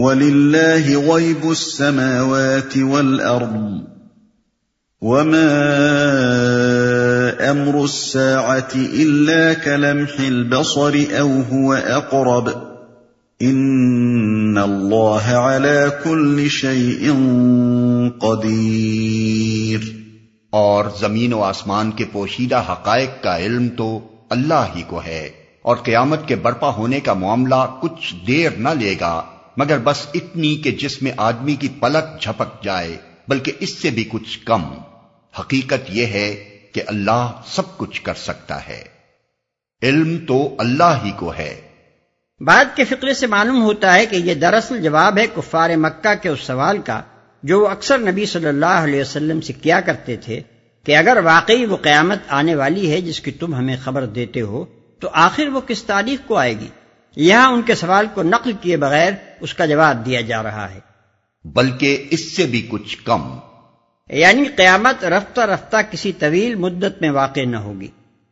وَلِلَّهِ غَيْبُ السَّمَاوَاتِ وَالْأَرْضِ وَمَا أَمْرُ السَّاعَةِ إِلَّا كَلَمْحِ الْبَصَرِ أَوْ هُوَ أَقْرَبُ إِنَّ اللَّهَ عَلَى كُلِّ شَيْءٍ قَدِيرٌ اور زمین و آسمان کے پوشیدہ حقائق کا علم تو اللہ ہی کو ہے اور قیامت کے برپا ہونے کا معاملہ کچھ دیر نہ لے گا۔ مگر بس اتنی کہ جس میں آدمی کی پلک جھپک جائے، بلکہ اس سے بھی کچھ کم۔ حقیقت یہ ہے کہ اللہ سب کچھ کر سکتا ہے۔ علم تو اللہ ہی کو ہے۔ بعد کے فقرے سے معلوم ہوتا ہے کہ یہ دراصل جواب ہے کفار مکہ کے اس سوال کا جو اکثر نبی صلی اللہ علیہ وسلم سے کیا کرتے تھے کہ اگر واقعی وہ قیامت آنے والی ہے جس کی تم ہمیں خبر دیتے ہو، تو آخر وہ کس تاریخ کو آئے گی؟ یہاں ان کے سوال کو نقل کیے بغیر اس کا جواب دیا جا رہا ہے۔ بلکہ اس سے بھی کچھ کم۔ یعنی قیامت رفتہ رفتہ کسی طویل مدت میں واقع نہ ہوگی۔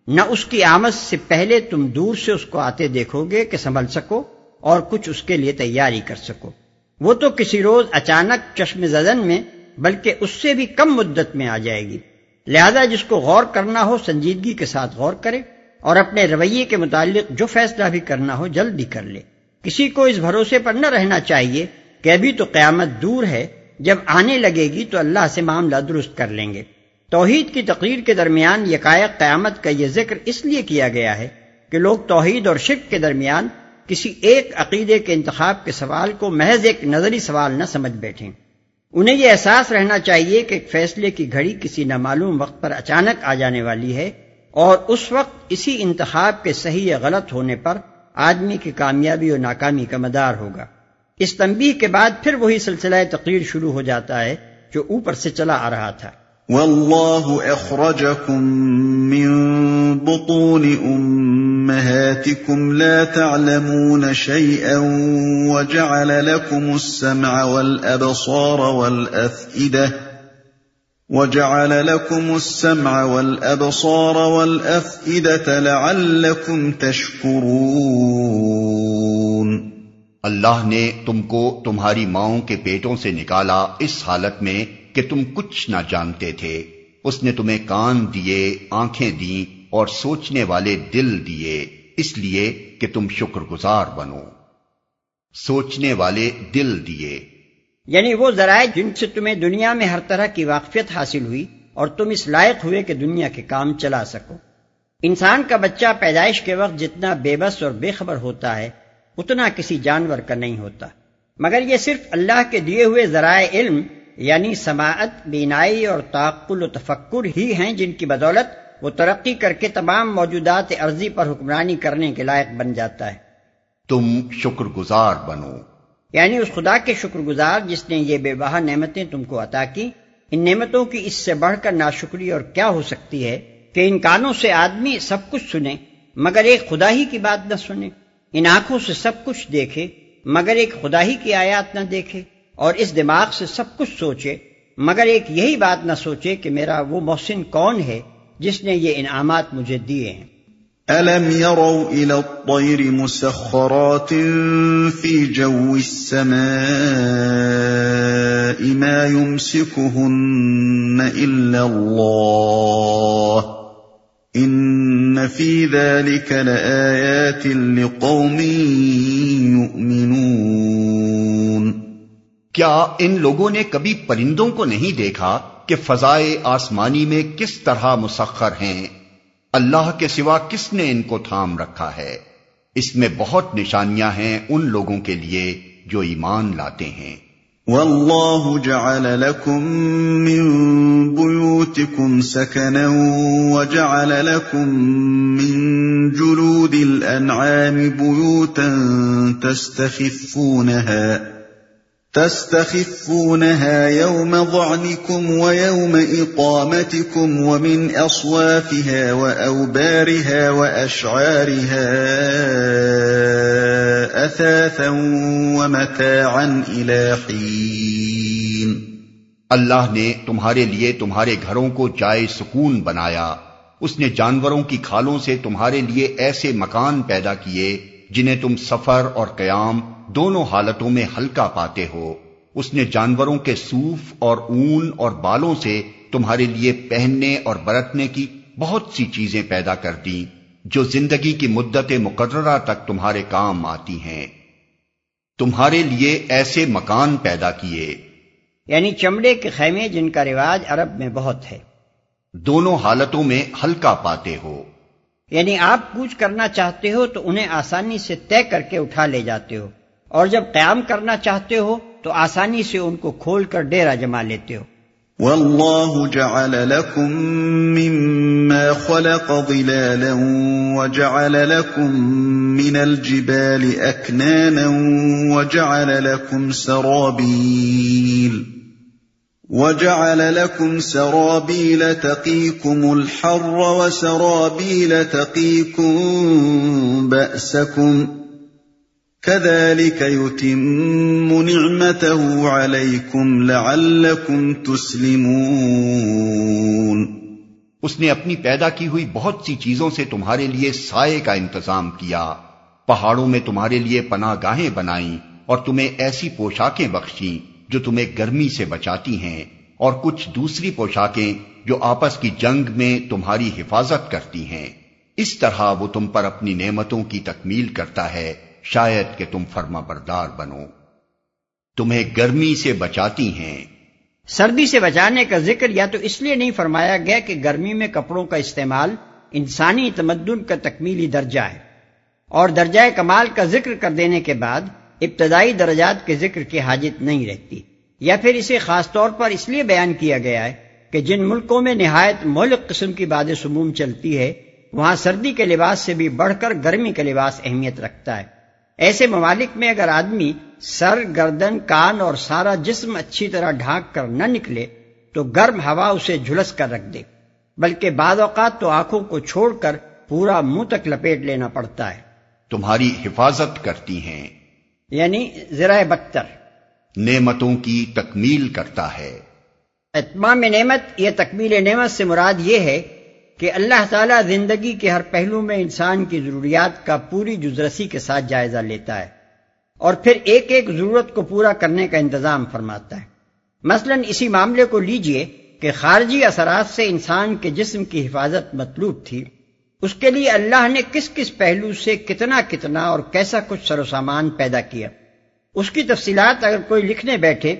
نہ اس کی آمد سے پہلے تم دور سے اس کو آتے دیکھو گے کہ سنبھل سکو اور کچھ اس کے لیے تیاری کر سکو۔ وہ تو کسی روز اچانک چشم زدن میں بلکہ اس سے بھی کم مدت میں آ جائے گی۔ لہذا جس کو غور کرنا ہو سنجیدگی کے ساتھ غور کرے۔ اور اپنے رویے کے متعلق جو فیصلہ بھی کرنا ہو جلدی کر لے۔ کسی کو اس بھروسے پر نہ رہنا چاہیے کہ ابھی تو قیامت دور ہے، جب آنے لگے گی تو اللہ سے معاملہ درست کر لیں گے۔ توحید کی تقریر کے درمیان یکایک قیامت کا یہ ذکر اس لیے کیا گیا ہے کہ لوگ توحید اور شرک کے درمیان کسی ایک عقیدے کے انتخاب کے سوال کو محض ایک نظری سوال نہ سمجھ بیٹھیں۔ انہیں یہ احساس رہنا چاہیے کہ ایک فیصلے کی گھڑی کسی نامعلوم وقت پر اچانک آ جانے والی ہے۔ اور اس وقت اسی انتخاب کے صحیح یا غلط ہونے پر آدمی کی کامیابی اور ناکامی کا مدار ہوگا۔ اس تنبیہ کے بعد پھر وہی سلسلہ تقریر شروع ہو جاتا ہے جو اوپر سے چلا آ رہا تھا۔ واللہ اخرجکم من بطون امہاتکم لا تعلمون شیئا وجعل لکم السمع والابصار والافئدہ وجعل لكم السمع والابصار والافئدة لعلكم تشكرون اللہ نے تم کو تمہاری ماؤں کے پیٹوں سے نکالا اس حالت میں کہ تم کچھ نہ جانتے تھے۔ اس نے تمہیں کان دیے، آنکھیں دیں اور سوچنے والے دل دیے، اس لیے کہ تم شکر گزار بنو۔ سوچنے والے دل دیے۔ یعنی وہ ذرائع جن سے تمہیں دنیا میں ہر طرح کی واقفیت حاصل ہوئی اور تم اس لائق ہوئے کہ دنیا کے کام چلا سکو۔ انسان کا بچہ پیدائش کے وقت جتنا بے بس اور بے خبر ہوتا ہے، اتنا کسی جانور کا نہیں ہوتا۔ مگر یہ صرف اللہ کے دیے ہوئے ذرائع علم یعنی سماعت، بینائی اور تعقل و تفکر ہی ہیں جن کی بدولت وہ ترقی کر کے تمام موجودات عرضی پر حکمرانی کرنے کے لائق بن جاتا ہے۔ تم شکر گزار بنو۔ یعنی اس خدا کے شکر گزار جس نے یہ بے بہا نعمتیں تم کو عطا کی۔ ان نعمتوں کی اس سے بڑھ کر ناشکری اور کیا ہو سکتی ہے کہ ان کانوں سے آدمی سب کچھ سنے، مگر ایک خدا ہی کی بات نہ سنے، ان آنکھوں سے سب کچھ دیکھے، مگر ایک خدا ہی کی آیات نہ دیکھے، اور اس دماغ سے سب کچھ سوچے، مگر ایک یہی بات نہ سوچے کہ میرا وہ محسن کون ہے جس نے یہ انعامات مجھے دیے ہیں۔ أَلَمْ يَرَوْا إِلَى الطَّيْرِ مُسَخَّرَاتٍ فِي جَوِّ السَّمَاءِ مَا يُمْسِكُهُنَّ إِلَّا اللَّهُ ان فی ذلك لآیات لقوم یؤمنون کیا ان لوگوں نے کبھی پرندوں کو نہیں دیکھا کہ فضائے آسمانی میں کس طرح مسخر ہیں؟ اللہ کے سوا کس نے ان کو تھام رکھا ہے؟ اس میں بہت نشانیاں ہیں ان لوگوں کے لیے جو ایمان لاتے ہیں۔ والله جعل لكم من بيوتكم سكنا وجعل لكم من جلود الانعام بيوتا تستخفونها تستخفونها يوم ظعنكم ويوم اقامتكم ومن اصوافها واوبارها واشعارها اثاثا ومتاعا الى حين. اللہ نے تمہارے لیے تمہارے گھروں کو جائے سکون بنایا۔ اس نے جانوروں کی کھالوں سے تمہارے لیے ایسے مکان پیدا کیے جنہیں تم سفر اور قیام دونوں حالتوں میں ہلکا پاتے ہو۔ اس نے جانوروں کے سوف اور اون اور بالوں سے تمہارے لیے پہننے اور برتنے کی بہت سی چیزیں پیدا کر دی جو زندگی کی مدت مقررہ تک تمہارے کام آتی ہیں۔ تمہارے لیے ایسے مکان پیدا کیے۔ یعنی چمڑے کے خیمے جن کا رواج عرب میں بہت ہے۔ دونوں حالتوں میں ہلکا پاتے ہو۔ یعنی آپ کوچ کرنا چاہتے ہو تو انہیں آسانی سے طے کر کے اٹھا لے جاتے ہو۔ اور جب قیام کرنا چاہتے ہو تو آسانی سے ان کو کھول کر ڈیرا جما لیتے ہو۔ والله جعل لكم مما خلق ظلالا وجعل لكم من الجبال أكنانا وجعل لكم سرابيل وجعل لكم سرابيل تقيكم الحر وسرابيل تقيكم بأسكم كذلك يتم نعمته عليكم لعلكم تسلمون اس نے اپنی پیدا کی ہوئی بہت سی چیزوں سے تمہارے لیے سائے کا انتظام کیا۔ پہاڑوں میں تمہارے لیے پناہ گاہیں بنائیں اور تمہیں ایسی پوشاکیں بخشیں جو تمہیں گرمی سے بچاتی ہیں اور کچھ دوسری پوشاکیں جو آپس کی جنگ میں تمہاری حفاظت کرتی ہیں۔ اس طرح وہ تم پر اپنی نعمتوں کی تکمیل کرتا ہے۔ شاید کہ تم فرما بردار بنو۔ تمہیں گرمی سے بچاتی ہیں۔ سردی سے بچانے کا ذکر یا تو اس لیے نہیں فرمایا گیا کہ گرمی میں کپڑوں کا استعمال انسانی تمدن کا تکمیلی درجہ ہے۔ اور درجہ کمال کا ذکر کر دینے کے بعد ابتدائی درجات کے ذکر کی حاجت نہیں رہتی۔ یا پھر اسے خاص طور پر اس لیے بیان کیا گیا ہے کہ جن ملکوں میں نہایت مولک قسم کی باد سموم چلتی ہے، وہاں سردی کے لباس سے بھی بڑھ کر گرمی کا لباس اہمیت رکھتا ہے۔ ایسے ممالک میں اگر آدمی سر گردن کان اور سارا جسم اچھی طرح ڈھانک کر نہ نکلے تو گرم ہوا اسے جھلس کر رکھ دے۔ بلکہ بعض اوقات تو آنکھوں کو چھوڑ کر پورا منہ تک لپیٹ لینا پڑتا ہے۔ تمہاری حفاظت کرتی ہیں۔ یعنی ذرائع بختر نعمتوں کی تکمیل کرتا ہے۔ اتمام نعمت یہ تکمیل نعمت سے مراد یہ ہے کہ اللہ تعالیٰ زندگی کے ہر پہلو میں انسان کی ضروریات کا پوری جزرسی کے ساتھ جائزہ لیتا ہے اور پھر ایک ایک ضرورت کو پورا کرنے کا انتظام فرماتا ہے۔ مثلا اسی معاملے کو لیجیے کہ خارجی اثرات سے انسان کے جسم کی حفاظت مطلوب تھی۔ اس کے لیے اللہ نے کس کس پہلو سے کتنا کتنا اور کیسا کچھ سر و سامان پیدا کیا۔ اس کی تفصیلات اگر کوئی لکھنے بیٹھے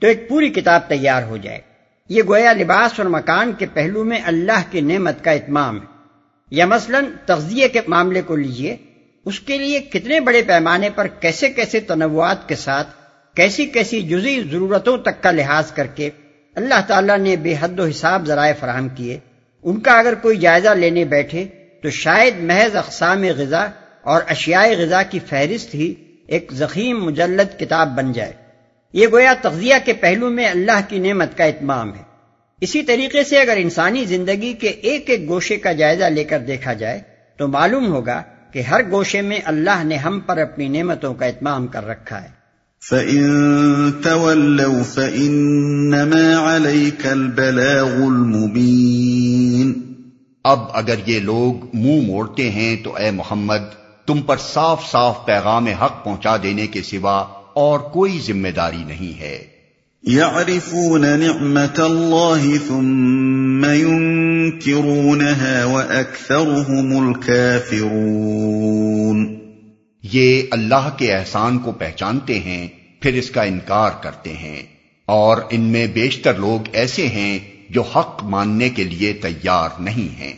تو ایک پوری کتاب تیار ہو جائے۔ یہ گویا لباس اور مکان کے پہلو میں اللہ کی نعمت کا اتمام ہے۔ یا مثلا تغذیے کے معاملے کو لیجیے۔ اس کے لیے کتنے بڑے پیمانے پر کیسے کیسے تنوعات کے ساتھ کیسی کیسی جزی ضرورتوں تک کا لحاظ کر کے اللہ تعالیٰ نے بے حد و حساب ذرائع فراہم کیے۔ ان کا اگر کوئی جائزہ لینے بیٹھے تو شاید محض اقسام غذا اور اشیاء غذا کی فہرست ہی ایک زخیم مجلد کتاب بن جائے۔ یہ گویا تغذیہ کے پہلو میں اللہ کی نعمت کا اتمام ہے۔ اسی طریقے سے اگر انسانی زندگی کے ایک ایک گوشے کا جائزہ لے کر دیکھا جائے تو معلوم ہوگا کہ ہر گوشے میں اللہ نے ہم پر اپنی نعمتوں کا اتمام کر رکھا ہے۔ فَإِن تَوَلَّوْا فَإِنَّمَا عَلَيْكَ الْبَلَاغُ الْمُبِينَ۔ اب اگر یہ لوگ منہ موڑتے ہیں تو اے محمد تم پر صاف صاف پیغام حق پہنچا دینے کے سوا اور کوئی ذمہ داری نہیں ہے۔ يعرفون نعمت اللہ ثم ينكرونها واكثرهم الكافرون۔ یہ اللہ کے احسان کو پہچانتے ہیں پھر اس کا انکار کرتے ہیں۔ اور ان میں بیشتر لوگ ایسے ہیں جو حق ماننے کے لیے تیار نہیں ہیں۔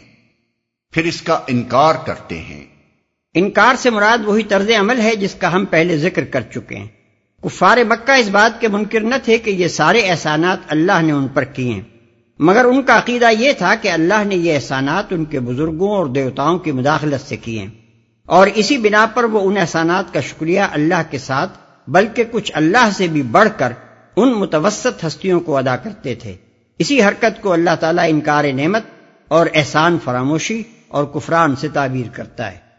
پھر اس کا انکار کرتے ہیں۔ انکار سے مراد وہی طرز عمل ہے جس کا ہم پہلے ذکر کر چکے ہیں۔ کفار مکہ اس بات کے منکر نہ تھے کہ یہ سارے احسانات اللہ نے ان پر کیے مگر ان کا عقیدہ یہ تھا کہ اللہ نے یہ احسانات ان کے بزرگوں اور دیوتاؤں کی مداخلت سے کیے اور اسی بنا پر وہ ان احسانات کا شکریہ اللہ کے ساتھ، بلکہ کچھ اللہ سے بھی بڑھ کر ان متوسط ہستیوں کو ادا کرتے تھے۔ اسی حرکت کو اللہ تعالیٰ انکار نعمت اور احسان فراموشی اور کفران سے تعبیر کرتا ہے۔